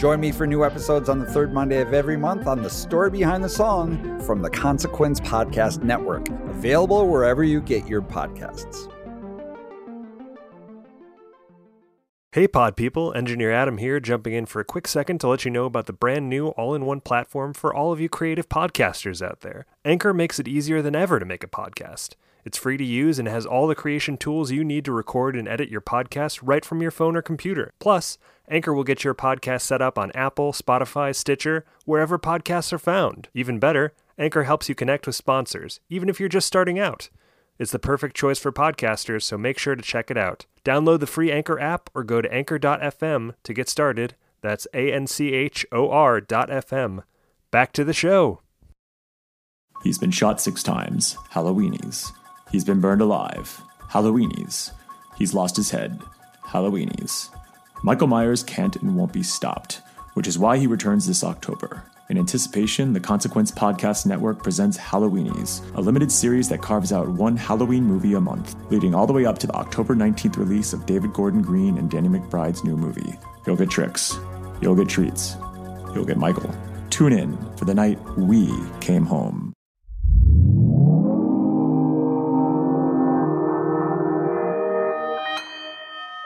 Join me for new episodes on the third Monday of every month on The Story Behind the Song from the Consequence Podcast Network, available wherever you get your podcasts. Hey pod people, Engineer Adam here, jumping in for a quick second to let you know about the brand new all in one platform for all of you creative podcasters out there. Anchor makes it easier than ever to make a podcast. It's free to use and has all the creation tools you need to record and edit your podcast right from your phone or computer. Plus, Anchor will get your podcast set up on Apple, Spotify, Stitcher, wherever podcasts are found. Even better, Anchor helps you connect with sponsors, even if you're just starting out. It's the perfect choice for podcasters, so make sure to check it out. Download the free Anchor app or go to anchor.fm to get started. That's A N C H O R dot FM. Back to the show. He's been shot six times. Halloweenies. He's been burned alive. Halloweenies. He's lost his head. Halloweenies. Michael Myers can't and won't be stopped, which is why he returns this October. In anticipation, the Consequence Podcast Network presents Halloweenies, a limited series that carves out one Halloween movie a month, leading all the way up to the October 19th release of David Gordon Green and Danny McBride's new movie. You'll get tricks. You'll get treats. You'll get Michael. Tune in for the night we came home.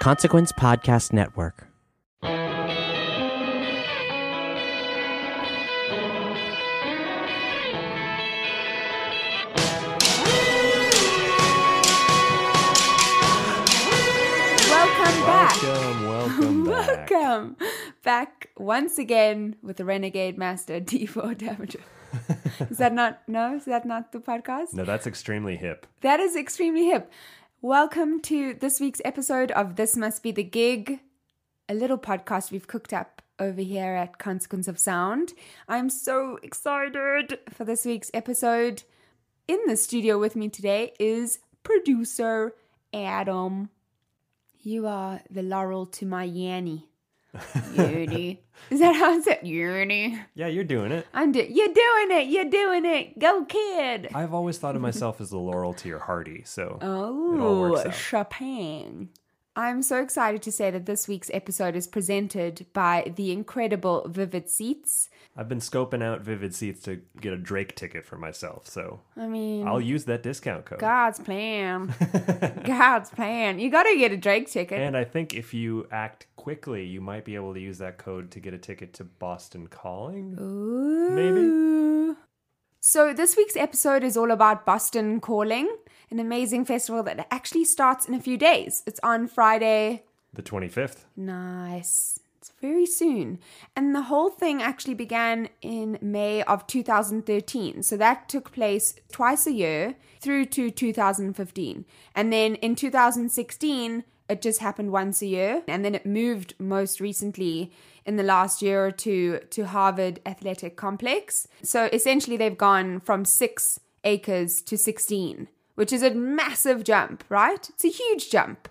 Consequence Podcast Network. Welcome back. Welcome, welcome back. Welcome back once again with the Renegade Master D4 Damager. is that not no? Is that not the podcast? No, that's extremely hip. That is extremely hip. Welcome to this week's episode of This Must Be the Gig, a little podcast we've cooked up over here at Consequence of Sound. I'm so excited for this week's episode. In the studio with me today is producer Adam. You are the laurel to my Yanny. Yanny. Is that how it's said? Yanny. Yeah, you're doing it. I'm do- You're doing it. You're doing it. Go, kid. I've always thought of myself as the laurel to your Hardy, so it all Oh, works out. Chopin. I'm so excited to say that this week's episode is presented by the incredible Vivid Seats. I've been scoping out Vivid Seats to get a Drake ticket for myself, so I mean, I'll use that discount code. God's plan. God's plan. You got to get a Drake ticket. And I think if you act quickly, you might be able to use that code to get a ticket to Boston Calling. Ooh. Maybe. So, this week's episode is all about Boston Calling, an amazing festival that actually starts in a few days. It's on Friday. The 25th. Nice. It's very soon. And the whole thing actually began in May of 2013. So that took place twice a year through to 2015. And then in 2016, it just happened once a year. And then it moved most recently in the last year or two to Harvard Athletic Complex. So essentially, they've gone from six acres to 16, which is a massive jump, right? It's a huge jump.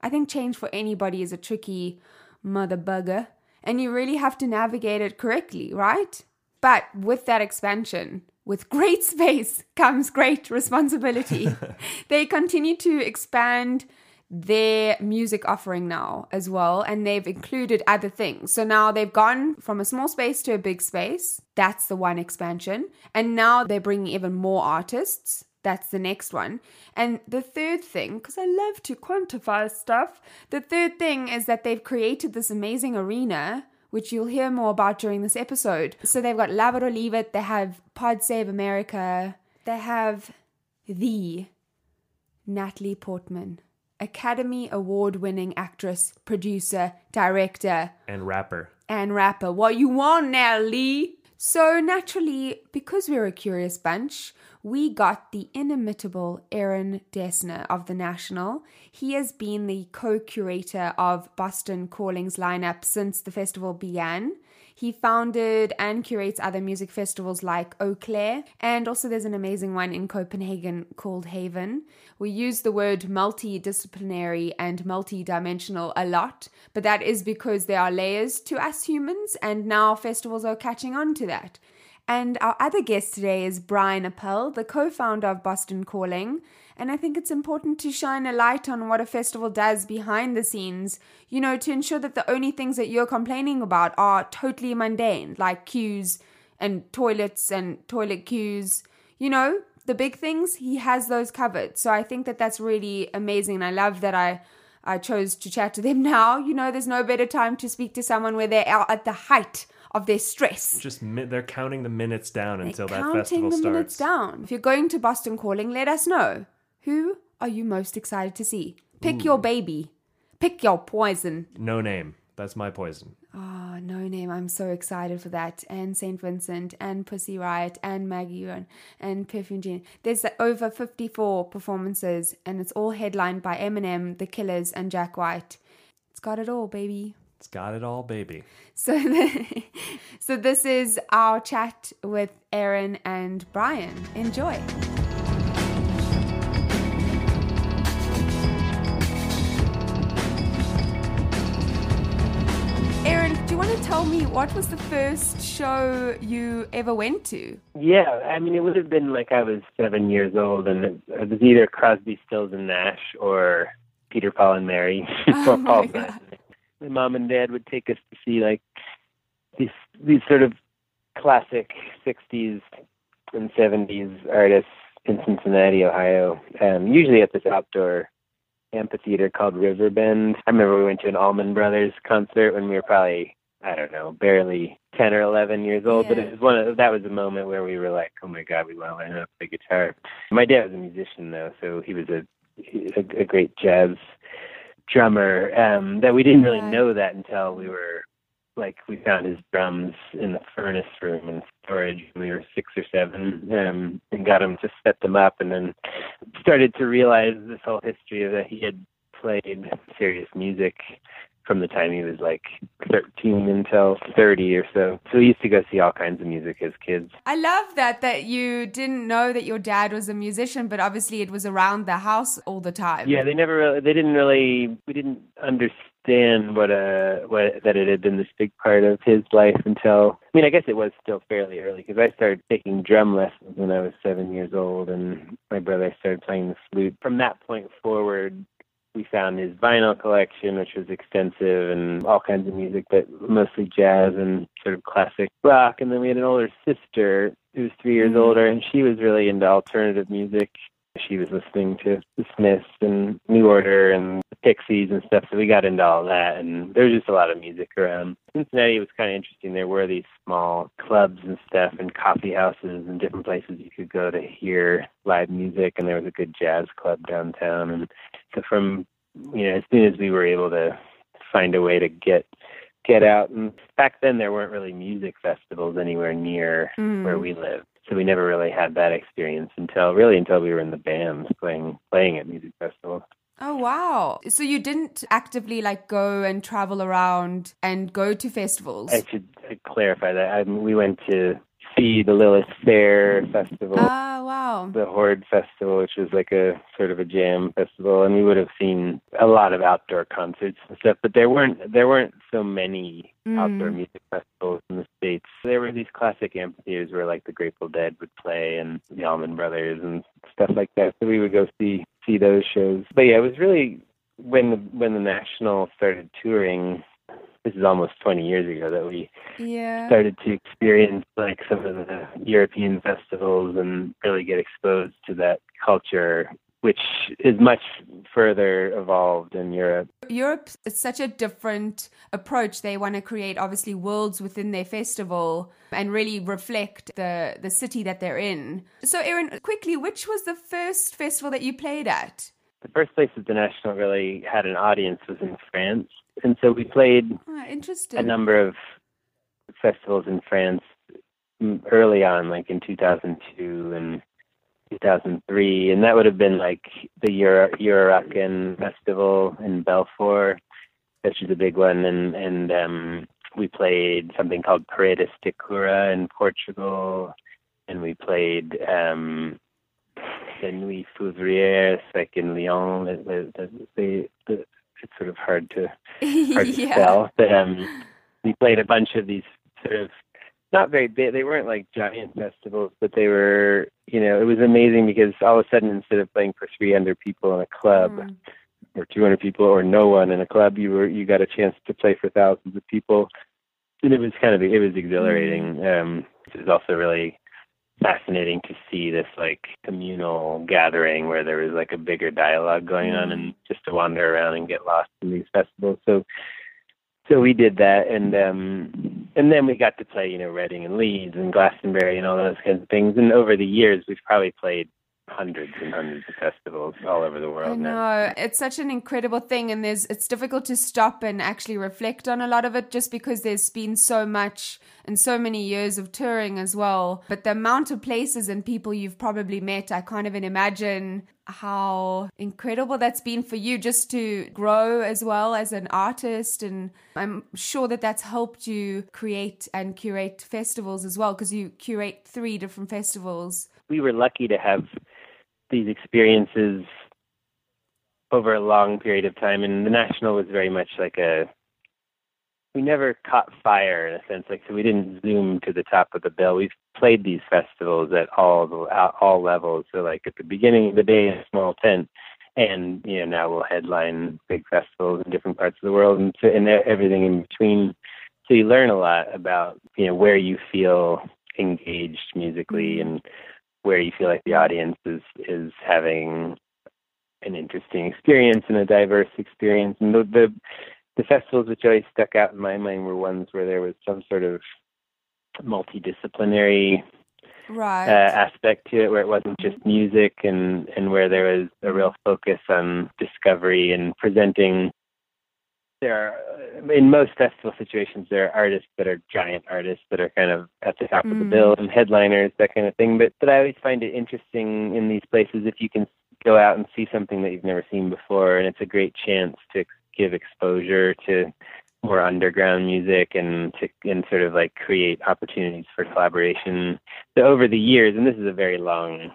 I think change for anybody is a tricky mother bugger, and you really have to navigate it correctly, right? But with that expansion, with great space comes great responsibility. they continue to expand their music offering now as well, and they've included other things. So now they've gone from a small space to a big space. That's the one expansion. And now they're bringing even more artists. That's the next one. And the third thing, because I love to quantify stuff, the third thing is that they've created this amazing arena, which you'll hear more about during this episode. So they've got Love It or Leave It, they have Pod Save America, they have the Natalie Portman, Academy Award winning actress, producer, director, And rapper. and rapper. What you want now, Lee? So naturally, because we're a curious bunch, we got the inimitable Aaron Dessner of The National. He has been the co curator of Boston Calling's lineup since the festival began. He founded and curates other music festivals like Eaux Claires, and also there's an amazing one in Copenhagen called Haven. We use the word multidisciplinary and multidimensional a lot, but that is because there are layers to us humans, and now festivals are catching on to that. And our other guest today is Brian Appel, the co founder of Boston Calling. And I think it's important to shine a light on what a festival does behind the scenes, you know, to ensure that the only things that you're complaining about are totally mundane, like queues and toilets and toilet queues. You know, the big things, he has those covered. So I think that that's really amazing. And I love that I. I chose to chat to them now. You know, there's no better time to speak to someone where they're at the height of their stress. Just they're counting the minutes down They're until that counting festival the starts. minutes down. If you're going to Boston Calling, let us know. Who are you most excited to see? Pick your baby. Pick your poison. Noname. That's my poison. Oh, Noname. I'm so excited for that. And St. Vincent and Pussy Riot and Maggie Run and Perfume Gene. There's over 54 performances and it's all headlined by Eminem, The Killers, and Jack White. It's got it all, baby. It's got it all, baby. So, so this is our chat with Aaron and Brian. Enjoy. Tell me what was the first show you ever went to? Yeah, I mean, it would have been like I was seven years old, and it, was either Crosby, Stills, and Nash or Peter, Paul, and Mary. Oh or my God. My mom and dad would take us to see like these these sort of classic '60s and '70s artists in Cincinnati, Ohio. Um, usually at this outdoor amphitheater called Riverbend. I remember we went to an Allman Brothers concert when we were probably I don't know, barely ten or eleven years old. But it was one of that was a moment where we were like, oh my god, we want to learn how to play guitar. My dad was a musician though, so he was a a, a great jazz drummer. Um, that we didn't really know that until we were like we found his drums in the furnace room in storage when we were six or seven um and got him to set them up and then started to realize this whole history of that he had played serious music from the time he was like 13 until 30 or so. So we used to go see all kinds of music as kids. I love that that you didn't know that your dad was a musician, but obviously it was around the house all the time. Yeah, they never really, they didn't really, we didn't understand what a, what, that it had been this big part of his life until, I mean, I guess it was still fairly early because I started taking drum lessons when I was seven years old and my brother started playing the flute. From that point forward, we found his vinyl collection, which was extensive and all kinds of music, but mostly jazz and sort of classic rock. And then we had an older sister who was three years mm-hmm. older, and she was really into alternative music. She was listening to the Smiths and New Order and the Pixies and stuff, so we got into all that. And there was just a lot of music around. Cincinnati was kind of interesting. There were these small clubs and stuff, and coffee houses and different places you could go to hear live music. And there was a good jazz club downtown. And so from you know, as soon as we were able to find a way to get get out, and back then there weren't really music festivals anywhere near Mm. where we lived. So we never really had that experience until really until we were in the bands playing playing at music festivals. Oh wow! So you didn't actively like go and travel around and go to festivals. I should clarify that. I mean, we went to see the Lilith Fair festival, Ah wow! the Horde festival, which was like a sort of a jam festival, and we would have seen a lot of outdoor concerts and stuff. But there weren't there weren't so many Mm. outdoor music festivals in the states. There were these classic amphitheaters where like the Grateful Dead would play and the Allman Brothers and stuff like that. So we would go see see those shows. But yeah, it was really when the when the National started touring. This is almost 20 years ago that we Yeah. started to experience like some of the European festivals and really get exposed to that culture, which is much further evolved in Europe. Europe is such a different approach. They want to create obviously worlds within their festival and really reflect the the city that they're in. So, Aaron, quickly, which was the first festival that you played at? The first place that the National really had an audience was in France. And so we played Ah, a number of festivals in France mm, early on, like in 2002 and 2003, and that would have been like the Euro Eurockéennes festival in Belfort, which is a big one, and and um, we played something called Paredes de Coura in Portugal, and we played um, Nuit Foudrière, like in Lyon. The, the, the, the, it's sort of hard to hard to yeah. spell, but um, we played a bunch of these sort of not very big. They weren't like giant festivals, but they were. You know, it was amazing because all of a sudden, instead of playing for 300 people in a club Mm. or 200 people or no one in a club, you were you got a chance to play for thousands of people, and it was kind of it was exhilarating. Um, it was also really fascinating to see this like communal gathering where there was like a bigger dialogue going on and just to wander around and get lost in these festivals. So so we did that and um and then we got to play, you know, Reading and Leeds and Glastonbury and all those kinds of things. And over the years we've probably played hundreds and hundreds of festivals all over the I world now. know it's such an incredible thing, and there's it's difficult to stop and actually reflect on a lot of it, just because there's been so much and so many years of touring as well. But the amount of places and people you've probably met, I can't even imagine how incredible that's been for you just to grow as well as an artist. And I'm sure that that's helped you create and curate festivals as well, because you curate three different festivals. we were lucky to have these experiences over a long period of time and the national was very much like a we never caught fire in a sense like so we didn't zoom to the top of the bill. We've played these festivals at all the all levels. So like at the beginning of the day in a small tent and you know now we'll headline big festivals in different parts of the world and so, and everything in between. So you learn a lot about you know where you feel engaged musically and where you feel like the audience is is having an interesting experience and a diverse experience. And the the, the festivals which always stuck out in my mind were ones where there was some sort of multidisciplinary Right. uh, aspect to it, where it wasn't just music, and and where there was a real focus on discovery and presenting. There are, in most festival situations, there are artists that are giant artists that are kind of at the top of the Mm. bill and headliners, that kind of thing. But but I always find it interesting in these places if you can go out and see something that you've never seen before, and it's a great chance to give exposure to more underground music and to and sort of like create opportunities for collaboration. So over the years, and this is a very long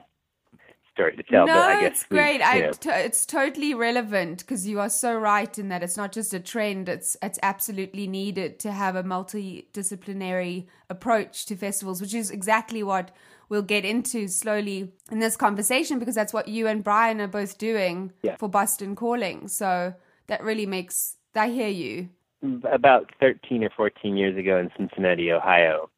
story to tell, no, but I guess it's we- great. you I, t- it's totally relevant because you are so right in that it's not just a trend. It's it's absolutely needed to have a multidisciplinary approach to festivals, which is exactly what we'll get into slowly in this conversation because that's what you and Brian are both doing Yeah. for Boston Calling. So that really makes. I hear you. about 13 or 14 years ago in Cincinnati, Ohio,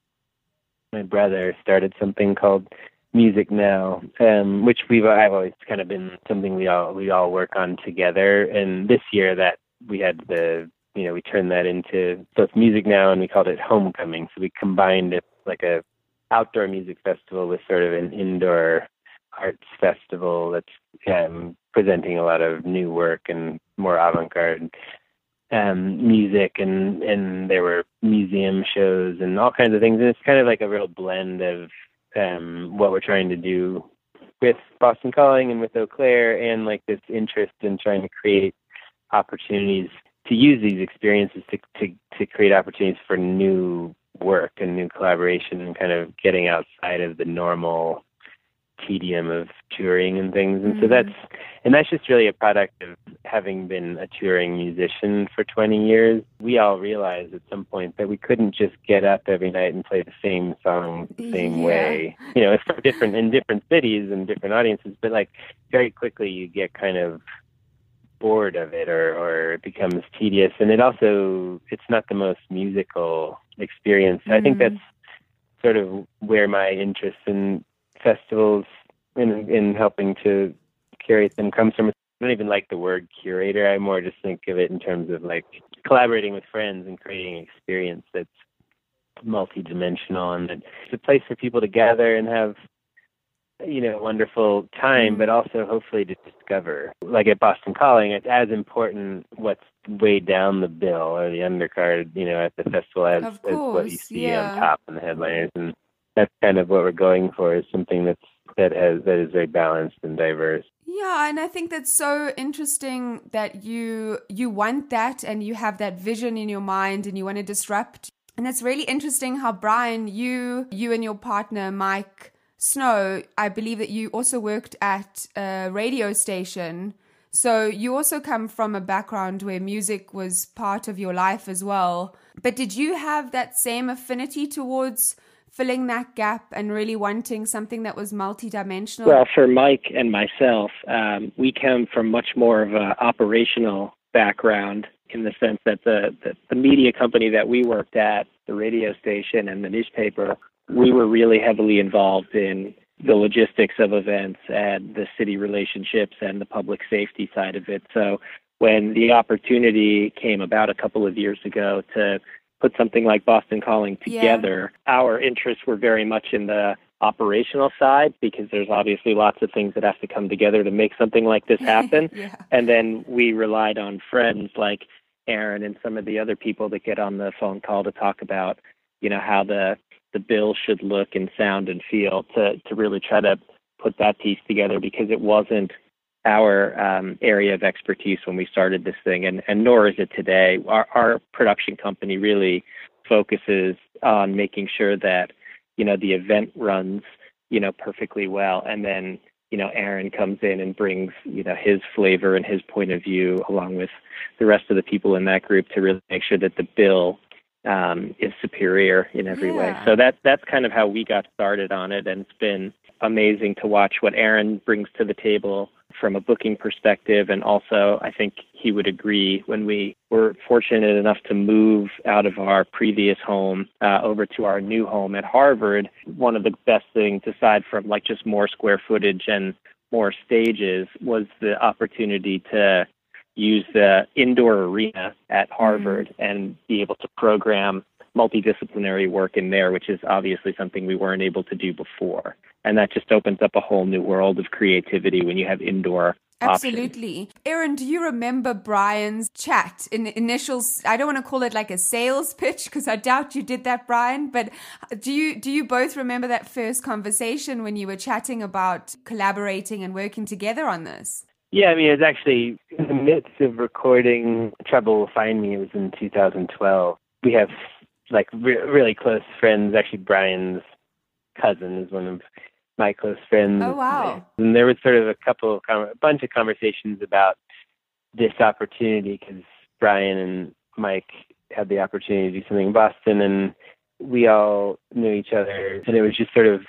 my brother started something called Music Now, um, which we've I've always kind of been something we all we all work on together. And this year that we had the you know we turned that into so it's Music Now and we called it Homecoming. So we combined it like a outdoor music festival with sort of an indoor arts festival that's um, presenting a lot of new work and more avant-garde um, music and and there were museum shows and all kinds of things and it's kind of like a real blend of um, what we're trying to do with Boston Calling and with Eaux Claires and like this interest in trying to create opportunities to use these experiences to to to create opportunities for new work and new collaboration and kind of getting outside of the normal tedium of touring and things and so Mhm. that's and that's just really a product of having been a touring musician for 20 years we all realized at some point that we couldn't just get up every night and play the same song the same Yeah. way you know it's for different in different cities and different audiences but like very quickly you get kind of bored of it or or it becomes tedious and it also it's not the most musical experience i think Mhm. that's sort of where my interest in festivals in in helping to curate them comes from. I don't even like the word curator. I more just think of it in terms of like collaborating with friends and creating an experience that's multi-dimensional and that it's a place for people to gather and have you know wonderful time but also hopefully to discover like at boston calling it's as important what's way down the bill or the undercard you know at the festival as, as what you see yeah. on top and the headliners and that's kind of what we're going for is something that's that has that is very balanced and diverse Yeah, and I think that's so interesting that you you want that and you have that vision in your mind and you want to disrupt. And it's really interesting how Brian, you you and your partner Mike Snow, I believe that you also worked at a radio station. So you also come from a background where music was part of your life as well. But did you have that same affinity towards filling that gap and really wanting something that was multidimensional? Well, for Mike and myself, um, we come from much more of an operational background in the sense that the, the, the media company that we worked at, the radio station and the newspaper, we were really heavily involved in the logistics of events and the city relationships and the public safety side of it. So when the opportunity came about a couple of years ago to put something like Boston Calling together, yeah. our interests were very much in the operational side because there's obviously lots of things that have to come together to make something like this happen. yeah. And then we relied on friends like Aaron and some of the other people that get on the phone call to talk about, you know, how the the bill should look and sound and feel to to really try to put that piece together because it wasn't our um, area of expertise when we started this thing, and, and nor is it today. Our, our production company really focuses on making sure that you know the event runs you know perfectly well, and then you know Aaron comes in and brings you know his flavor and his point of view along with the rest of the people in that group to really make sure that the bill um, is superior in every yeah. way. So that that's kind of how we got started on it, and it's been amazing to watch what Aaron brings to the table from a booking perspective. And also, I think he would agree when we were fortunate enough to move out of our previous home uh, over to our new home at Harvard. One of the best things, aside from like just more square footage and more stages, was the opportunity to use the indoor arena at Harvard mm-hmm. and be able to program multidisciplinary work in there, which is obviously something we weren't able to do before. And that just opens up a whole new world of creativity when you have indoor Absolutely. Aaron, do you remember Brian's chat in initials? I don't want to call it like a sales pitch because I doubt you did that, Brian, but do you do you both remember that first conversation when you were chatting about collaborating and working together on this? Yeah, I mean, it was actually in the midst of recording Trouble Will Find Me. It was in 2012. We have like re- really close friends. Actually, Brian's cousin is one of my close friends. Oh wow! And there was sort of a couple, of com- a bunch of conversations about this opportunity because Brian and Mike had the opportunity to do something in Boston, and we all knew each other, and it was just sort of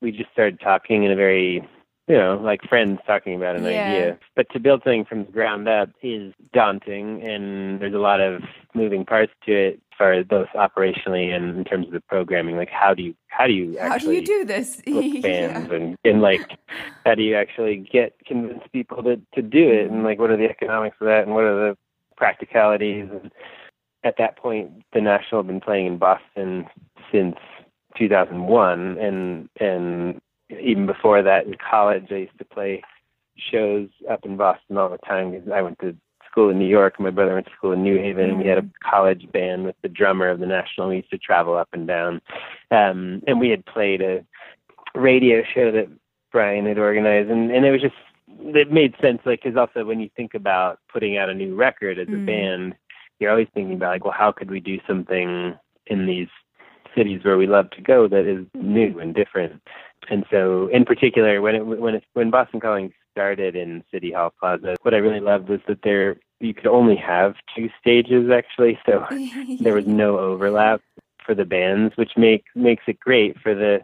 we just started talking in a very you know, like friends talking about an yeah. idea. But to build something from the ground up is daunting, and there's a lot of moving parts to it, as far as both operationally and in terms of the programming. Like, how do you how do you how do you do this? bands yeah. and and like how do you actually get convince people to to do it, and like what are the economics of that, and what are the practicalities? And at that point, the National had been playing in Boston since 2001, and and even before that in college, I used to play shows up in Boston all the time because I went to school in New York and my brother went to school in New Haven and we had a college band with the drummer of the National. We used to travel up and down. Um, and we had played a radio show that Brian had organized and, and it was just, it made sense like, cause also when you think about putting out a new record as a Mm. band, you're always thinking about like, well, how could we do something in these cities where we love to go that is new and different. And so, in particular, when it when it, when Boston Calling started in City Hall Plaza, what I really loved was that there you could only have two stages actually, so there was no overlap for the bands, which make makes it great for the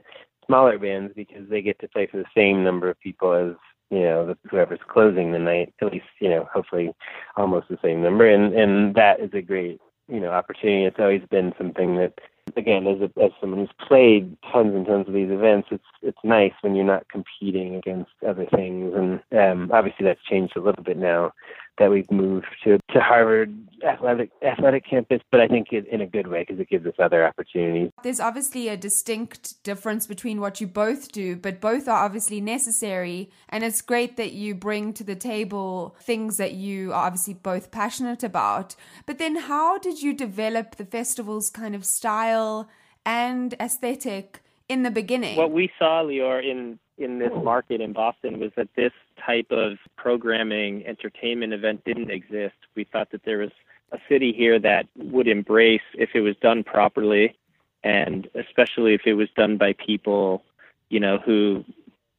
smaller bands because they get to play for the same number of people as you know whoever's closing the night. At least you know hopefully almost the same number, and and that is a great you know opportunity. It's always been something that again, as a, as someone who's played tons and tons of these events, it's it's nice when you're not competing against other things. And um, obviously, that's changed a little bit now that we've moved to to Harvard athletic athletic campus. But I think it, in a good way because it gives us other opportunities. There's obviously a distinct difference between what you both do, but both are obviously necessary. And it's great that you bring to the table things that you are obviously both passionate about. But then, how did you develop the festival's kind of style and aesthetic in the beginning? What we saw, Lior, in in this market in Boston was that this type of programming, entertainment event didn't exist. We thought that there was a city here that would embrace if it was done properly, and especially if it was done by people, you know, who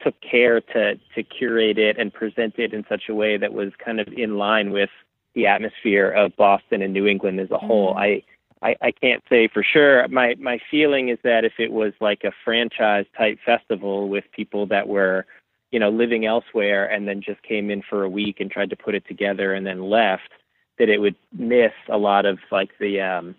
took care to to curate it and present it in such a way that was kind of in line with the atmosphere of Boston and New England as a mm-hmm. whole. I, I I can't say for sure. My my feeling is that if it was like a franchise type festival with people that were, you know, living elsewhere and then just came in for a week and tried to put it together and then left, that it would miss a lot of like the um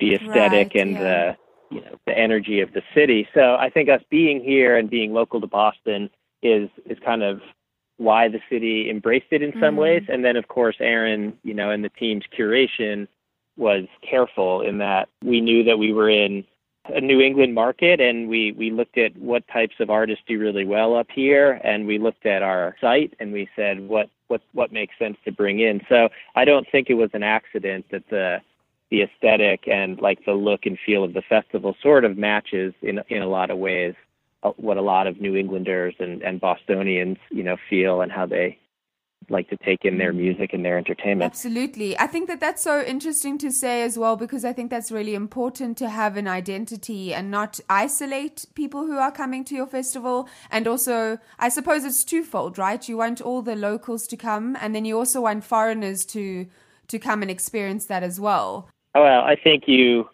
the aesthetic Right, and yeah. the you know the energy of the city. So I think us being here and being local to Boston is is kind of why the city embraced it in some Mhm. ways. And then of course Aaron, you know, and the team's curation was careful in that we knew that we were in a New England market and we, we looked at what types of artists do really well up here and we looked at our site and we said what, what what makes sense to bring in. So I don't think it was an accident that the the aesthetic and like the look and feel of the festival sort of matches in in a lot of ways uh, what a lot of New Englanders and, and Bostonians, you know, feel and how they like to take in their music and their entertainment. Absolutely. I think that that's so interesting to say as well because I think that's really important to have an identity and not isolate people who are coming to your festival. And also, I suppose it's twofold, right? You want all the locals to come and then you also want foreigners to to come and experience that as well. Oh, Well, I think you,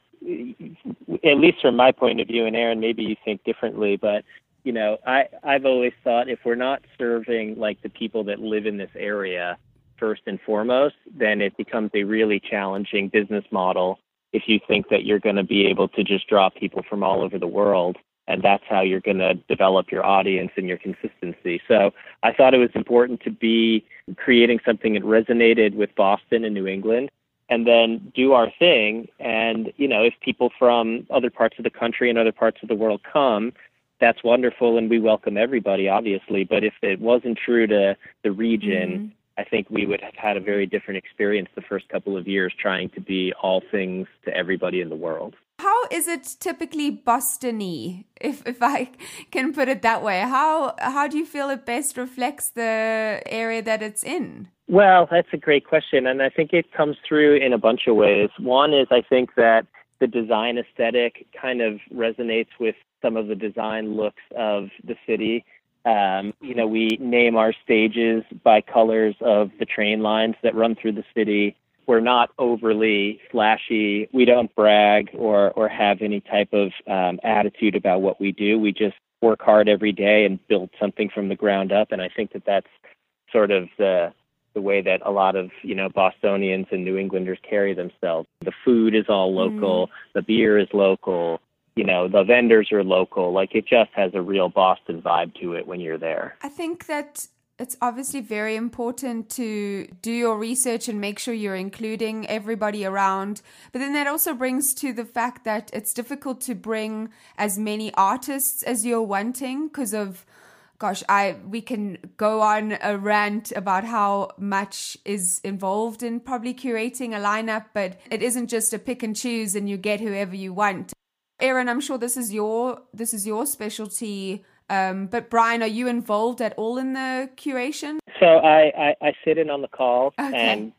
at least from my point of view, and Aaron, maybe you think differently, but you know, I I've always thought if we're not serving like the people that live in this area first and foremost, then it becomes a really challenging business model if you think that you're going to be able to just draw people from all over the world and that's how you're going to develop your audience and your consistency. So I thought it was important to be creating something that resonated with Boston and New England and then do our thing. And, you know, if people from other parts of the country and other parts of the world come, that's wonderful and we welcome everybody, obviously. But if it wasn't true to the region, mm-hmm. I think we would have had a very different experience the first couple of years trying to be all things to everybody in the world. How is it typically Bostony, if if I can put it that way? How how do you feel it best reflects the area that it's in? Well, that's a great question. And I think it comes through in a bunch of ways. One is I think that the design aesthetic kind of resonates with some of the design looks of the city. Um, you know, we name our stages by colors of the train lines that run through the city. We're not overly flashy. We don't brag or, or have any type of um, attitude about what we do. We just work hard every day and build something from the ground up. And I think that that's sort of the the way that a lot of you know Bostonians and New Englanders carry themselves. The food is all local, the beer is local, you know, the vendors are local. Like it just has a real Boston vibe to it when you're there. I think that it's obviously very important to do your research and make sure you're including everybody around. But then that also brings to the fact that it's difficult to bring as many artists as you're wanting because of gosh, I we can go on a rant about how much is involved in probably curating a lineup, but it isn't just a pick and choose and you get whoever you want. Aaron, I'm sure this is your this is your specialty. Um, but Brian, are you involved at all in the curation? So I, I, I sit in on the calls Okay. and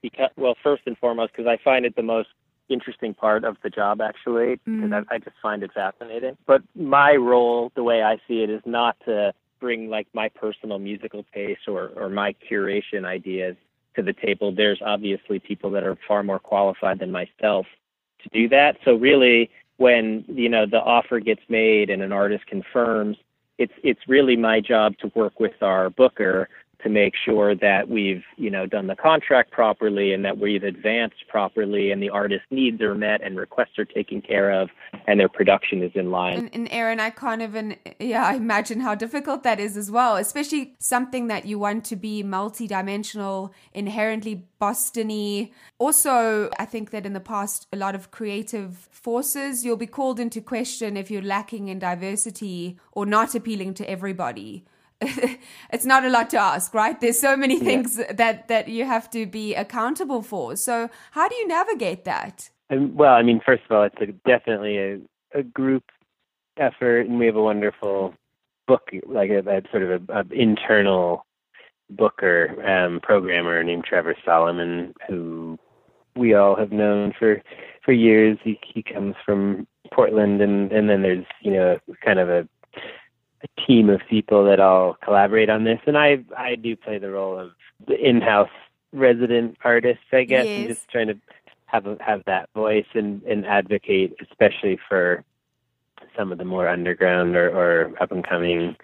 because well, first and foremost, because I find it the most interesting part of the job actually, because Mhm. I, I just find it fascinating. But my role, the way I see it, is not to bring like my personal musical taste or, or my curation ideas to the table. There's obviously people that are far more qualified than myself to do that. So really, when you know the offer gets made and an artist confirms, it's it's really my job to work with our booker to make sure that we've you know done the contract properly and that we've advanced properly and the artist needs are met and requests are taken care of and their production is in line. And, and Aaron, I can't even, yeah, I imagine how difficult that is as well, especially something that you want to be multi-dimensional, inherently Bostony. Also, I think that in the past, a lot of creative forces, you'll be called into question if you're lacking in diversity or not appealing to everybody. it's not a lot to ask, right? There's so many things that that you have to be accountable for. So, how do you navigate that? And, well, I mean, first of all, it's a, definitely a, a group effort, and we have a wonderful book, like a, a sort of a, a internal booker um, programmer named Trevor Solomon, who we all have known for for years. He he comes from Portland, and and then there's you know kind of a a team of people that all collaborate on this, and I I do play the role of the in-house resident artist, I guess, Yes. and just trying to have a, have that voice and and advocate, especially for some of the more underground or, or up and coming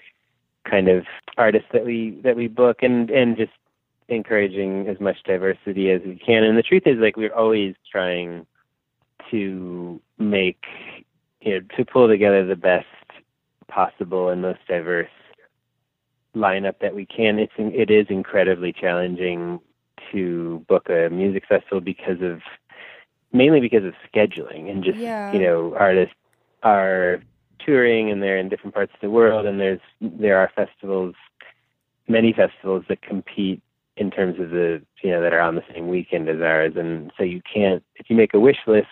kind of artists that we that we book, and and just encouraging as much diversity as we can. And the truth is, like we're always trying to make you know to pull together the best possible and most diverse lineup that we can. It's it is incredibly challenging to book a music festival because of mainly because of scheduling and just Yeah. you know artists are touring and they're in different parts of the world and there's there are festivals many festivals that compete in terms of the you know that are on the same weekend as ours and so you can't if you make a wish list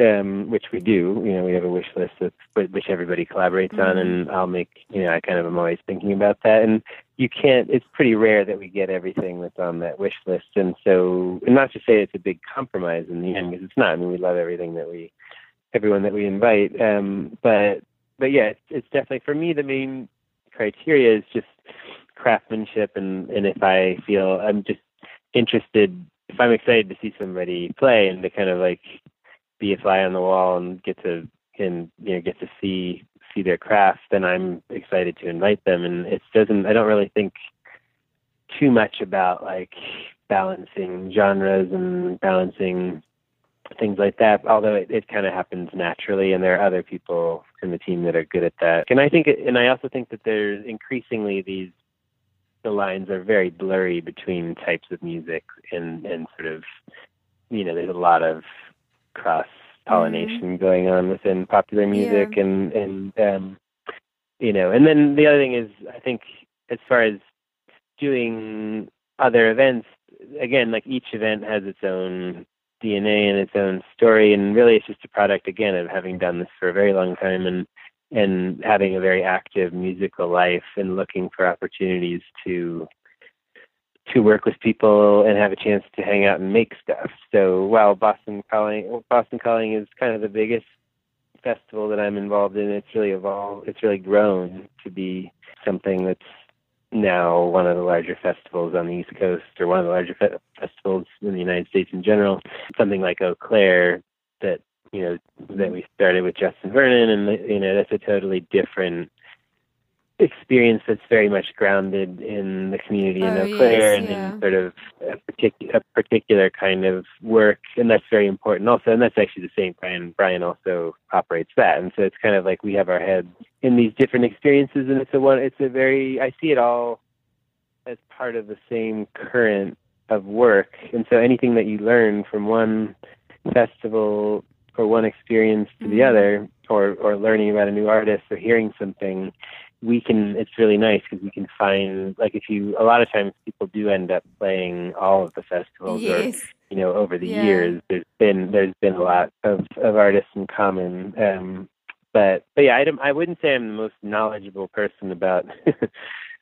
um which we do you know we have a wish list of wh- which everybody collaborates on and I'll make you know I kind of am always thinking about that and you can't it's pretty rare that we get everything that's on that wish list and so and not to say it's a big compromise in the end because it's not I mean we love everything that we everyone that we invite um but but yeah it's, it's definitely for me the main criteria is just craftsmanship and and if I feel I'm just interested if I'm excited to see somebody play and to kind of like be a fly on the wall and get to and you know get to see see their craft then I'm excited to invite them. And it doesn't I don't really think too much about like balancing genres and balancing things like that although it, it kind of happens naturally and there are other people in the team that are good at that. And I think and I also think that there's increasingly these the lines are very blurry between types of music and and sort of you know there's a lot of cross pollination going on within popular music and and um you know and then the other thing is i think as far as doing other events again like each event has its own dna and its own story and really it's just a product again of having done this for a very long time and and having a very active musical life and looking for opportunities to to work with people and have a chance to hang out and make stuff. So while Boston Calling Boston Calling is kind of the biggest festival that I'm involved in, it's really evolved it's really grown to be something that's now one of the larger festivals on the East Coast or one of the larger fe- festivals in the United States in general. Something like Eaux Claires that you know that we started with Justin Vernon, and you know that's a totally different experience that's very much grounded in the community in Oh, Eau Claire yes, and yeah. in sort of a, partic- a particular kind of work, and that's very important also. And that's actually the same. Brian Brian also operates that, and so it's kind of like we have our heads in these different experiences, and it's a one. It's a very I see it all as part of the same current of work, and so anything that you learn from one festival or one experience to the mm-hmm. other, or or learning about a new artist or hearing something, we can. It's really nice because we can find like if you. A lot of times people do end up playing all of the festivals, Yes. or you know, over the Yeah. years, there's been there's been a lot of of artists in common. Um, but but yeah, I don't, I wouldn't say I'm the most knowledgeable person about.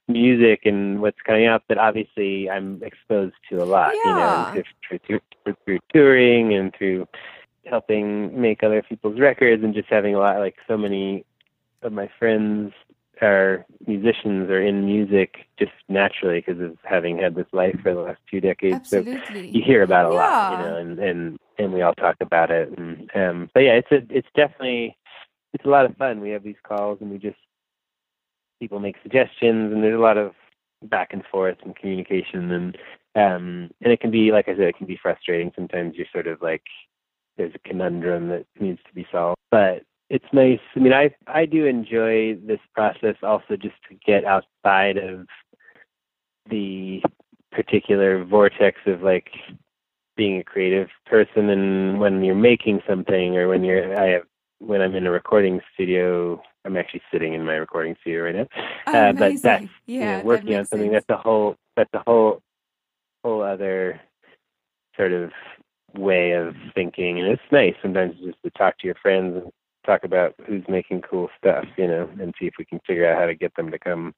music and what's coming up but obviously i'm exposed to a lot Yeah. you know through, through, through touring and through helping make other people's records and just having a lot like so many of my friends are musicians or in music just naturally because of having had this life for the last two decades. So Absolutely. you hear about it a lot you know and and and we all talk about it. And um but yeah it's a it's definitely it's a lot of fun. We have these calls and we just people make suggestions and there's a lot of back and forth and communication and um and it can be like i said it can be frustrating sometimes. You're sort of like there's a conundrum that needs to be solved. But it's nice. I mean i i do enjoy this process also just to get outside of the particular vortex of like being a creative person and when you're making something or when you're i have when i'm in a recording studio i'm actually sitting in my recording studio right now. Oh, uh, but that's you Yeah, know, that working on something sense. that's a whole that's a whole whole other sort of way of thinking and it's nice sometimes just to talk to your friends and talk about who's making cool stuff you know and see if we can figure out how to get them to come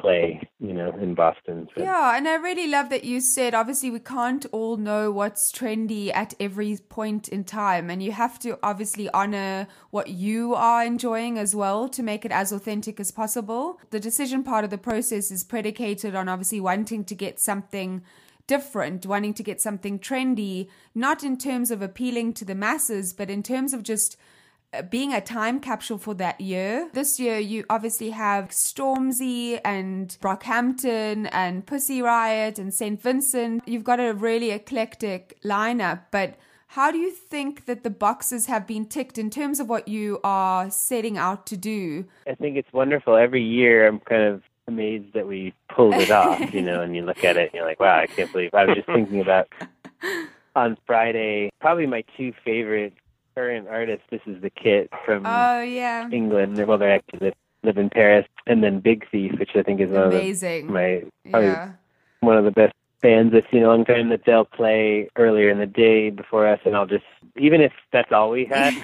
play, you know, in Boston. So. Yeah, and I really love that you said obviously we can't all know what's trendy at every point in time, and you have to obviously honor what you are enjoying as well to make it as authentic as possible. The decision part of the process is predicated on obviously wanting to get something different, wanting to get something trendy, not in terms of appealing to the masses, but in terms of just Uh, being a time capsule for that year. This year, you obviously have Stormzy and Brockhampton and Pussy Riot and St. Vincent. You've got a really eclectic lineup, but how do you think that the boxes have been ticked in terms of what you are setting out to do? I think it's wonderful. Every year, I'm kind of amazed that we pulled it off, you know, and you look at it and you're like, wow, I can't believe I was just thinking about on Friday, probably my two favorite current artist. This is the Kit from oh yeah England. Well, they actually live, in Paris, and then Big Thief, which I think is one amazing. Of the, my yeah. one of the best bands I've seen a long time. That they'll play earlier in the day before us, and I'll just even if that's all we had,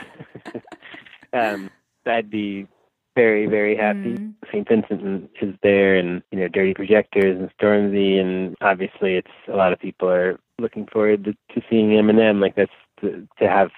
um, I'd be very very happy. Mm. St. Vincent is there, and you know Dirty Projectors and Stormzy, and obviously it's a lot of people are looking forward to, to seeing Eminem. Like that's to, to have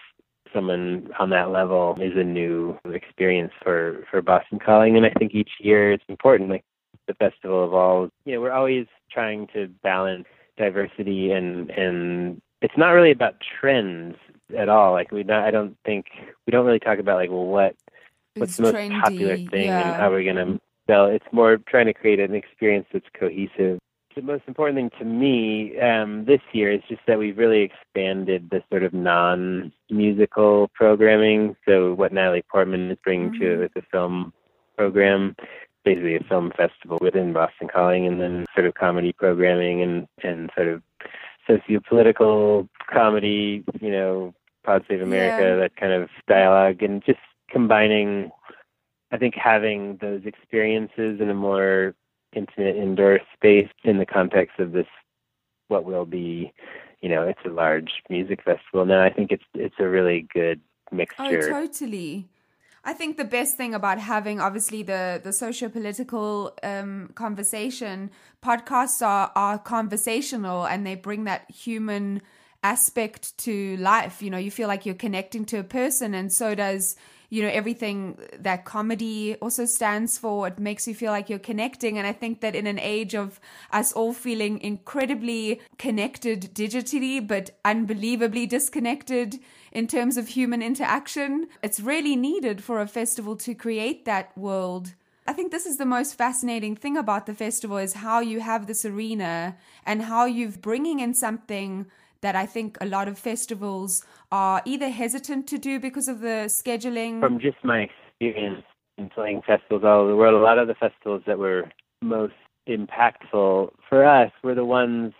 someone on that level is a new experience for for Boston Calling, and I think each year it's important. Like the festival evolves, you know, we're always trying to balance diversity and and it's not really about trends at all. Like we not, I don't think we don't really talk about like well what what's it's the most trendy, popular thing yeah. and how we're gonna sell. It's more trying to create an experience that's cohesive the most important thing to me um, this year is just that we've really expanded the sort of non-musical programming. So what Natalie Portman is bringing mm-hmm. to the film program, basically a film festival within Boston Calling, and then sort of comedy programming and and sort of socio-political comedy. You know, Pod Save America, yeah. that kind of dialogue, and just combining. I think having those experiences in a more intimate indoor space in the context of this what will be you know it's a large music festival. Now i think it's it's a really good mixture. oh totally. I think the best thing about having obviously the the socio political um, conversation podcasts are are conversational and they bring that human aspect to life. You know, you feel like you're connecting to a person, and so does you know everything that comedy also stands for it makes you feel like you're connecting. And i think that in an age of us all feeling incredibly connected digitally but unbelievably disconnected in terms of human interaction it's really needed for a festival to create that world. I think this is the most fascinating thing about the festival is how you have this arena and how you're bringing in something that I think a lot of festivals are either hesitant to do because of the scheduling. From just my experience in playing festivals all over the world, a lot of the festivals that were most impactful for us were the ones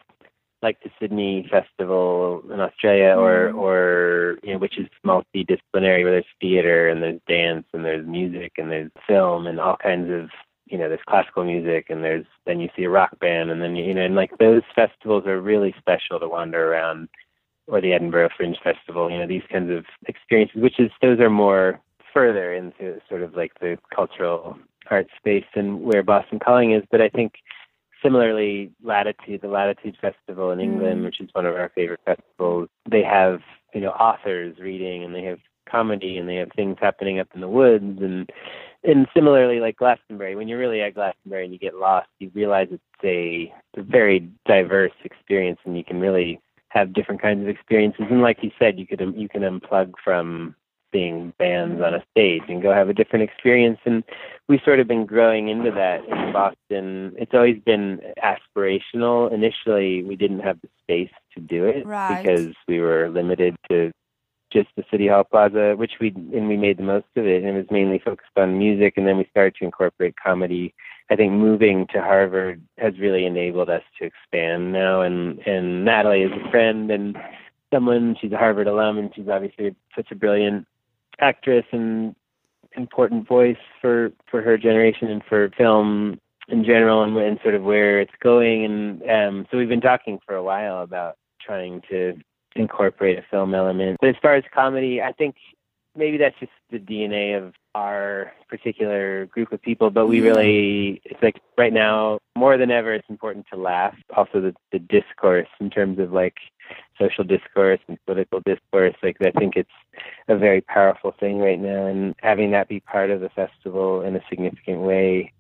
like the Sydney Festival in Australia, or mm. or you know, which is multidisciplinary, where there's theater and there's dance and there's music and there's film and all kinds of you know, there's classical music and there's then you see a rock band and then you know, and like those festivals are really special to wander around or the Edinburgh Fringe Festival, you know, these kinds of experiences, which is those are more further into sort of like the cultural art space than where Boston Calling is. But I think similarly, Latitude, the Latitude Festival in England, mm. which is one of our favorite festivals, they have, you know, authors reading and they have comedy and they have things happening up in the woods and and similarly like Glastonbury, when you're really at Glastonbury and you get lost, you realize it's a, it's a very diverse experience and you can really have different kinds of experiences and like you said, you could um, you can unplug from seeing bands on a stage and go have a different experience and we've sort of been growing into that in Boston. It's always been aspirational. Initially we didn't have the space to do it right. because we were limited to just the City Hall Plaza, which we and we made the most of it, and it was mainly focused on music. And then we started to incorporate comedy. I think moving to Harvard has really enabled us to expand now. And and Natalie is a friend and someone. She's a Harvard alum, and she's obviously such a brilliant actress and important voice for for her generation and for film in general, and, and sort of where it's going. And um, so we've been talking for a while about trying to incorporate a film element. But as far as comedy, I think maybe that's just the DNA of our particular group of people, but we really, it's like right now, more than ever, it's important to laugh. Also, the, the discourse in terms of like social discourse and political discourse, like I think it's a very powerful thing right now, and having that be part of the festival in a significant way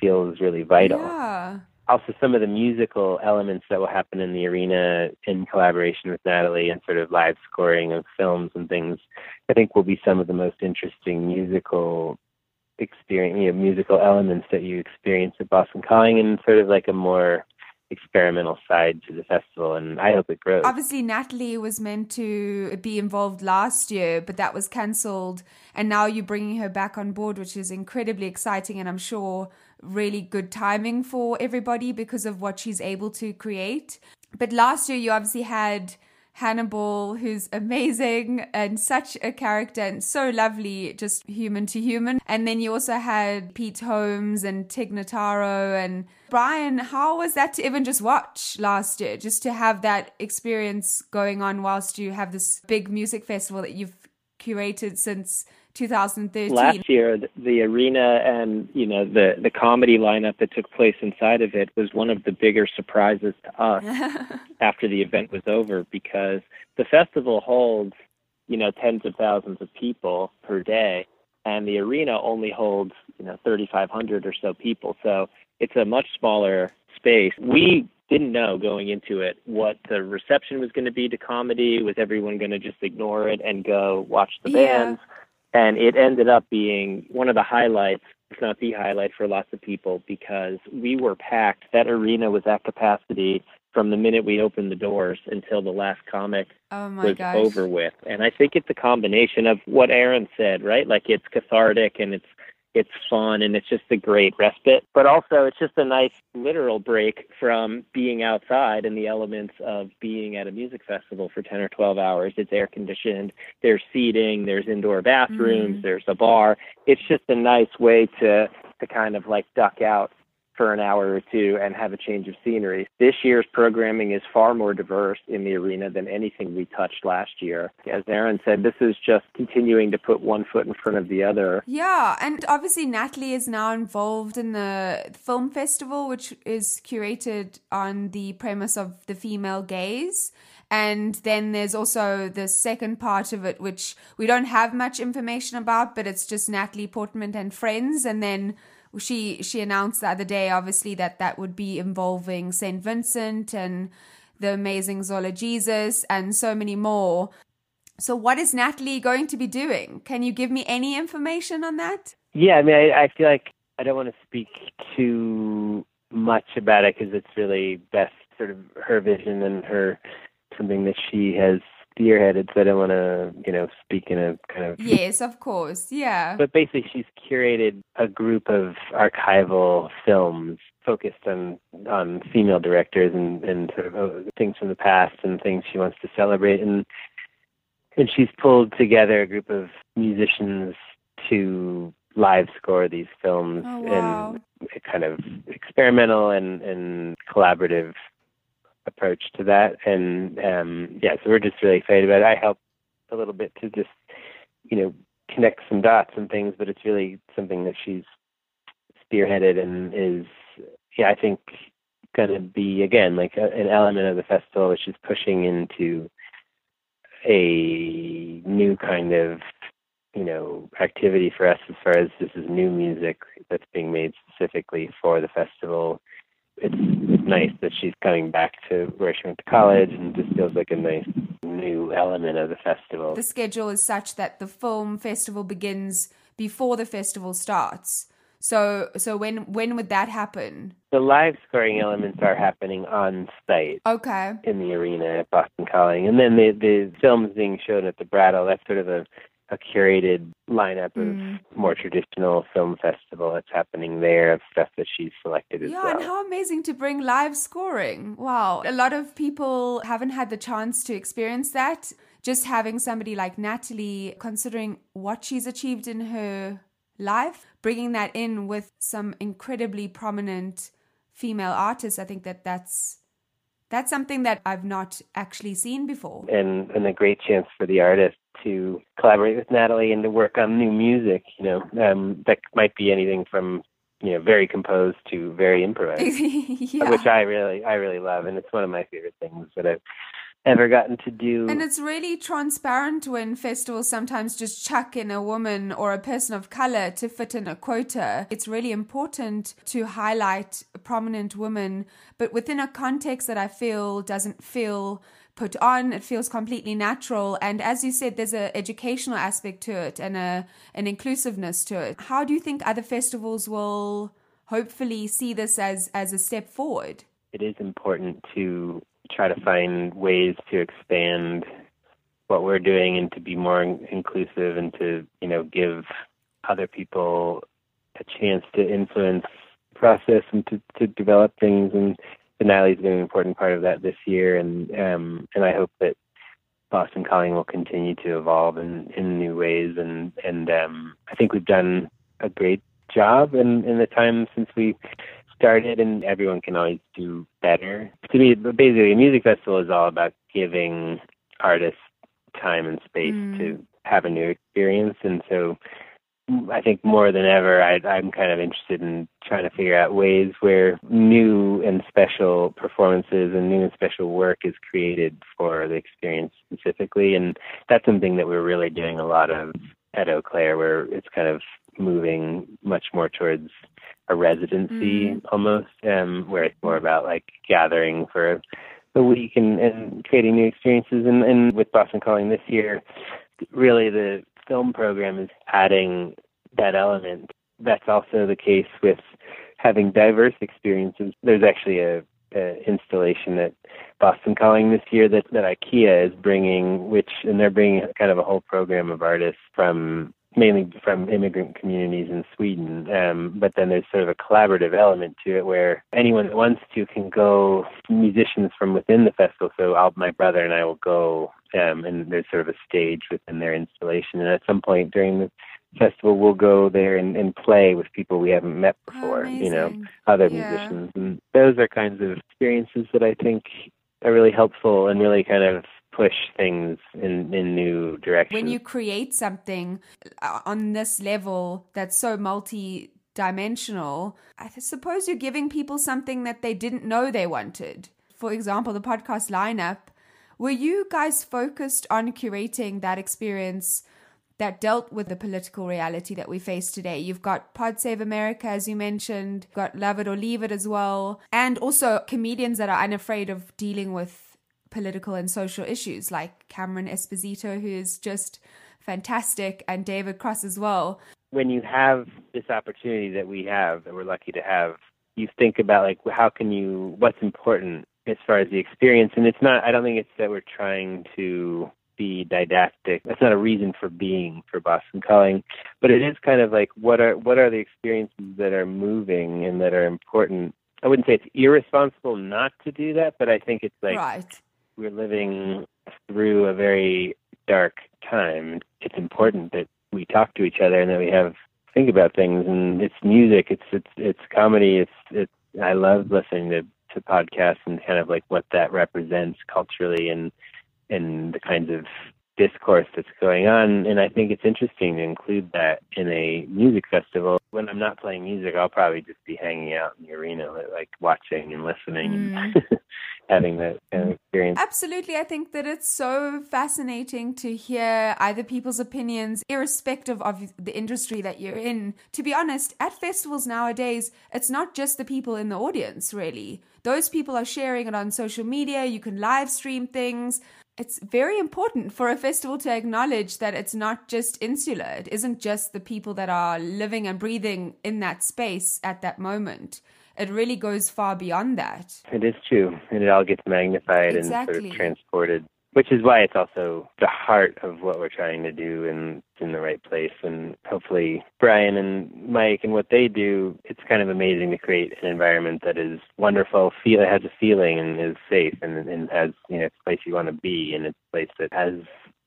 feels really vital. Yeah. Also, some of the musical elements that will happen in the arena in collaboration with Natalie and sort of live scoring of films and things, I think will be some of the most interesting musical experience, you know, musical elements that you experience at Boston Calling, and sort of like a more experimental side to the festival and I hope it grows. Obviously Natalie was meant to be involved last year but that was cancelled and now you're bringing her back on board which is incredibly exciting and I'm sure really good timing for everybody because of what she's able to create. But last year you obviously had Hannibal, who's amazing and such a character and so lovely, just human to human. And then you also had Pete Holmes and Tig Notaro and Brian. How was that to even just watch last year? Just to have that experience going on whilst you have this big music festival that you've curated since 2013. Last year, the arena and you know the the comedy lineup that took place inside of it was one of the bigger surprises to us after the event was over because the festival holds you know tens of thousands of people per day, and the arena only holds you know 3,500 or so people. So it's a much smaller space. We didn't know going into it what the reception was going to be to comedy. Was everyone going to just ignore it and go watch the Yeah. bands? And it ended up being one of the highlights, if not the highlight for lots of people, because we were packed. That arena was at capacity from the minute we opened the doors until the last comic Oh my was gosh. over with. And I think it's a combination of what Aaron said, right? Like it's cathartic and it's it's fun and it's just a great respite. But also it's just a nice literal break from being outside and the elements of being at a music festival for ten or twelve hours. It's air conditioned, there's seating, there's indoor bathrooms, Mm. there's a bar. It's just a nice way to to kind of like duck out for an hour or two and have a change of scenery. This year's programming is far more diverse in the arena than anything we touched last year. As Aaron said, this is just continuing to put one foot in front of the other. Yeah, and obviously Natalie is now involved in the film festival, which is curated on the premise of the female gaze. And then there's also the second part of it, which we don't have much information about, but it's just Natalie Portman and friends. And then she she announced the other day, obviously, that that would be involving Saint Vincent and the amazing Zola Jesus and so many more. So, what is Natalie going to be doing? Can you give me any information on that? Yeah, I mean, I, I feel like I don't want to speak too much about it because it's really best sort of her vision and her something that she has spearheaded. So I don't want to, you know, speak in a kind of. Yes, of course. Yeah. But basically, she's curated a group of archival films focused on on female directors and and sort of uh, things from the past and things she wants to celebrate and and she's pulled together a group of musicians to live score these films Oh, wow. in a kind of experimental and and collaborative approach to that. And um yeah so we're just really excited about it. I helped a little bit to just you know connect some dots and things but it's really something that she's spearheaded and is yeah i think going to be again like a, an element of the festival which is pushing into a new kind of you know activity for us as far as this is new music that's being made specifically for the festival it's, it's nice that she's coming back to where she went to college and just feels like a nice new element of the festival The schedule is such that the film festival begins before the festival starts. So, so when when would that happen? the live scoring elements are happening on site Okay. in the arena at Boston Calling, and then the the films being shown at the Brattle. That's sort of a a curated lineup of Mm. more traditional film festival that's happening there of stuff that she's selected as Yeah, well. and how amazing to bring live scoring. Wow. A lot of people haven't had the chance to experience that. Just having somebody like Natalie, considering what she's achieved in her life, bringing that in with some incredibly prominent female artists, I think that that's that's something that I've not actually seen before. and and a great chance for the artists to collaborate with Natalie and to work on new music. You know, um, that might be anything from you know very composed to very improvised, yeah. which I really I really love, and it's one of my favorite things that I've ever gotten to do. And it's really transparent when festivals sometimes just chuck in a woman or a person of color to fit in a quota. It's really important to highlight a prominent women, but within a context that I feel doesn't feel put on it feels completely natural. And as you said there's an educational aspect to it and a an inclusiveness to it. How do you think other festivals will hopefully see this as as a step forward? It is important to try to find ways to expand what we're doing and to be more inclusive and to you know give other people a chance to influence process and to, to develop things. And Natalie's been an important part of that this year and um and I hope that Boston Calling will continue to evolve in, in new ways and and um I think we've done a great job in, in the time since we started, and everyone can always do better. To me, basically, a music festival is all about giving artists time and space mm. to have a new experience, and so I think more than ever, I, I'm kind of interested in trying to figure out ways where new and special performances and new and special work is created for the experience specifically, and that's something that we're really doing a lot of at Eaux Claires, where it's kind of moving much more towards a residency mm. almost, um, where it's more about like gathering for a week and, and creating new experiences. And, and with Boston Calling this year, really the film program is adding that element. That's also the case with having diverse experiences. There's actually a, a installation at Boston Calling this year that, that IKEA is bringing, which and they're bringing kind of a whole program of artists from mainly from immigrant communities in Sweden. Um, but then there's sort of a collaborative element to it where anyone that wants to can go, musicians from within the festival. So I'll, my brother and I will go, um, and there's sort of a stage within their installation. And at some point during the festival, we'll go there and, and play with people we haven't met before, you know, other yeah. musicians. And those are kinds of experiences that I think are really helpful and really kind of push things in, in new directions. When you create something uh, on this level that's so multi dimensional, I suppose you're giving people something that they didn't know they wanted. For example, the podcast lineup. Were you guys focused on curating that experience that dealt with the political reality that we face today? You've got Pod Save America, as you mentioned, got Love It or Leave It as well, and also comedians that are unafraid of dealing with political and social issues, like Cameron Esposito, who is just fantastic, and David Cross as well. When you have this opportunity that we have, that we're lucky to have, you think about like how can you, what's important as far as the experience, and it's not. I don't think it's that we're trying to be didactic. That's not a reason for being for Boston Calling, but it is kind of like what are what are the experiences that are moving and that are important. I wouldn't say it's irresponsible not to do that, but I think it's like right we're living through a very dark time. It's important that we talk to each other and that we have think about things. And it's music, it's it's it's comedy. It's it's. I love listening to to podcasts and kind of like what that represents culturally and and the kinds of discourse that's going on. And I think it's interesting to include that in a music festival. When I'm not playing music, I'll probably just be hanging out in the arena, like watching and listening mm. having that experience. Absolutely. I think that it's so fascinating to hear either people's opinions, irrespective of the industry that you're in. To be honest, at festivals nowadays, it's not just the people in the audience, really. Those people are sharing it on social media. You can live stream things it's very important for a festival to acknowledge that it's not just insular. It isn't just the people that are living and breathing in that space at that moment. It really goes far beyond that. It is true. And it all gets magnified exactly. and sort of transported which is why it's also the heart of what we're trying to do and it's in the right place and hopefully Brian and Mike and what they do it's kind of amazing to create an environment that is wonderful feel it has a feeling and is safe and, and has you know it's a place you want to be and it's a place that has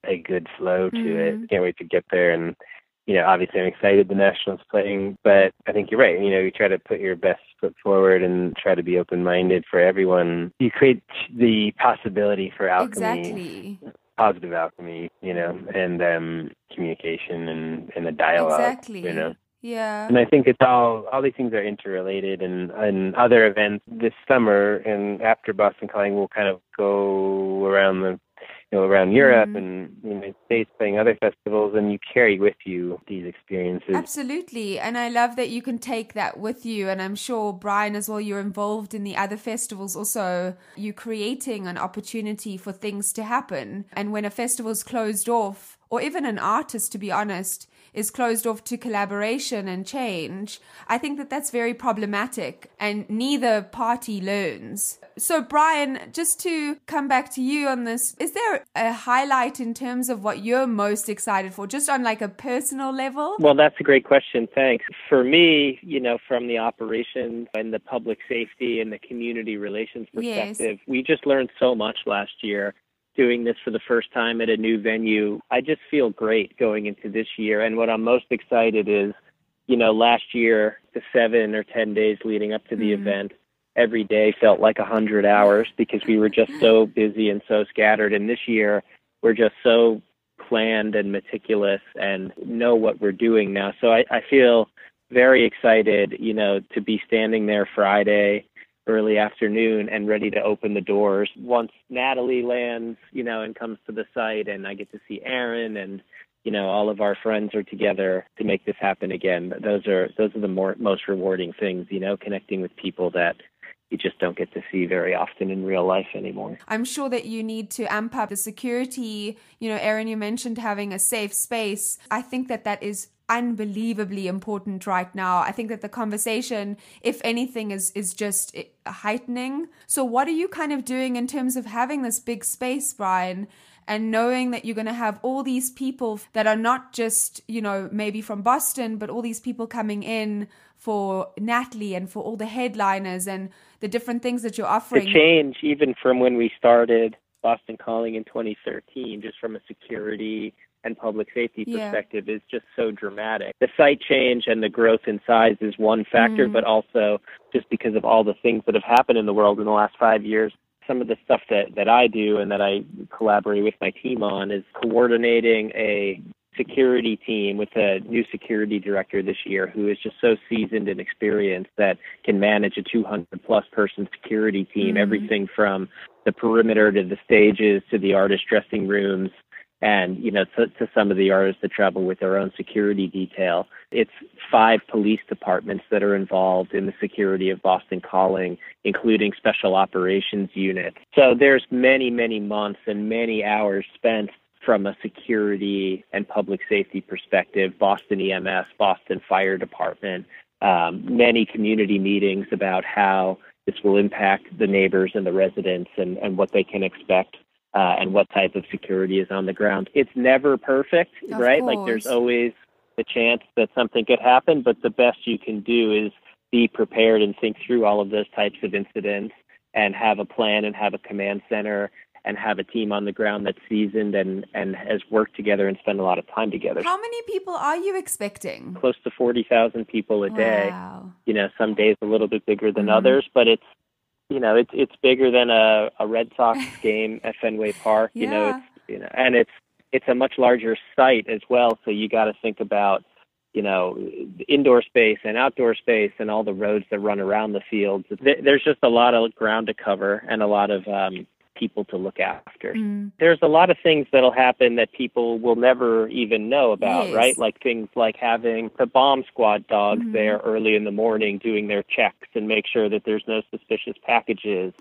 a good flow to mm-hmm. it can't wait to get there and you know, obviously I'm excited the National's playing, but I think you're right. You know, you try to put your best foot forward and try to be open minded for everyone. You create the possibility for alchemy. Exactly. positive alchemy, you know, and um, communication and, and the dialogue. Exactly. You know. Yeah. And I think it's all all these things are interrelated and and other events this summer and after Boston Calling will kind of go around the you know, around Europe Mm. and the United States playing other festivals and you carry with you these experiences. Absolutely. And I love that you can take that with you. And I'm sure, Brian, as well, you're involved in the other festivals also. You're creating an opportunity for things to happen. And when a festival's closed off, or even an artist, to be honest, is closed off to collaboration and change, I think that that's very problematic and neither party learns. So, Brian, just to come back to you on this, is there a highlight in terms of what you're most excited for, just on like a personal level? Well, that's a great question. Thanks. For me, you know, from the operations and the public safety and the community relations Yes. perspective, we just learned so much last year doing this for the first time at a new venue. I just feel great going into this year. And what I'm most excited is, you know, last year, the seven or 10 days leading up to the Mhm. event, every day felt like a 100 hours because we were just so busy and so scattered. And this year, we're just so planned and meticulous and know what we're doing now. So I, I feel very excited, you know, to be standing there Friday early afternoon and ready to open the doors once Natalie lands, you know, and comes to the site and I get to see Aaron and you know all of our friends are together to make this happen again. Those are those are the more most rewarding things, you know, connecting with people that you just don't get to see very often in real life anymore. I'm sure that you need to amp up the security. You know, Aaron, you mentioned having a safe space. I think that that is unbelievably important right now. I think that the conversation, if anything, is is just heightening. So, what are you kind of doing in terms of having this big space, Brian? And knowing that you're going to have all these people that are not just, you know, maybe from Boston, but all these people coming in for Natalie and for all the headliners and the different things that you're offering. The change, even from when we started Boston Calling in 2013, just from a security and public safety Yeah. perspective, is just so dramatic. The site change and the growth in size is one factor, Mhm. but also just because of all the things that have happened in the world in the last five years. Some of the stuff that, that I do and that I collaborate with my team on is coordinating a security team with a new security director this year who is just so seasoned and experienced that can manage a 200 plus person security team, Mhm. everything from the perimeter to the stages to the artist dressing rooms and you know to, to some of the artists that travel with their own security detail it's five police departments that are involved in the security of boston calling including special operations units so there's many many months and many hours spent from a security and public safety perspective boston ems boston fire department um, many community meetings about how this will impact the neighbors and the residents and, and what they can expect uh, and what type of security is on the ground. It's never perfect, Of right? Like there's always the chance that something could happen, but the best you can do is be prepared and think through all of those types of incidents and have a plan and have a command center and have a team on the ground that's seasoned and, and has worked together and spent a lot of time together. How many people are you expecting? Close to 40,000 people a day Wow. you know, some days a little bit bigger than Mhm. others, but it's you know, it's it's bigger than a, a Red Sox game at Fenway Park. You know, it's you know, and it's it's a much larger site as well. So you got to think about you know indoor space and outdoor space and all the roads that run around the fields. There's just a lot of ground to cover and a lot of um, people to look after Mm. there's a lot of things that'll happen that people will never even know about, Yes. right? Like things like having the bomb squad dogs Mhm. there early in the morning doing their checks and make sure that there's no suspicious packages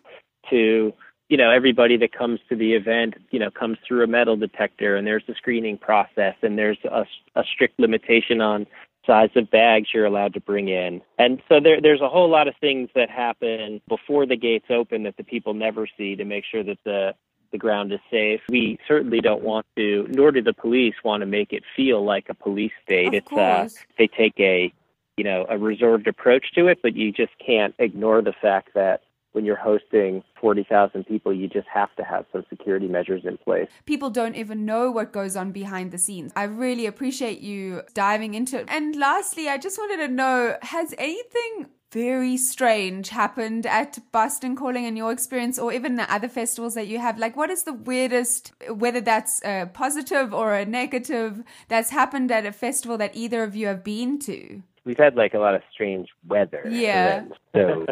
to you know everybody that comes to the event you know comes through a metal detector and there's a screening process and there's a, a strict limitation on size of bags you're allowed to bring in. And so there, there's a whole lot of things that happen before the gates open that the people never see to make sure that the the ground is safe. We certainly don't want to, nor do the police want to make it feel like a police state. Of it's uh, course. they take a you know a reserved approach to it, but you just can't ignore the fact that when you're hosting 40,000 people, you just have to have some security measures in place. People don't even know what goes on behind the scenes. I really appreciate you diving into it. And lastly, I just wanted to know has anything very strange happened at Boston Calling in your experience, or even the other festivals that you have? Like, what is the weirdest, whether that's a positive or a negative, that's happened at a festival that either of you have been to? We've had like a lot of strange weather. Yeah. So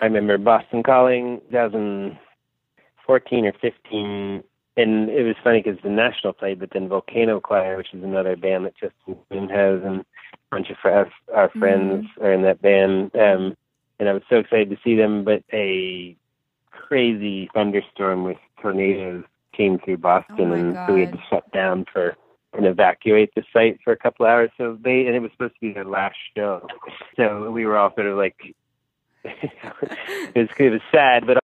I remember Boston Calling 2014 or 15 and it was funny because the National played, but then Volcano Choir, which is another band that Justin Vernon has, and a bunch of our, our friends Mm-hmm. are in that band. Um, and I was so excited to see them, but a crazy thunderstorm with tornadoes came through Boston, Oh and so we had to shut down for and evacuate the site for a couple hours. So they and it was supposed to be their last show, so we were all sort of like. it was it was sad, but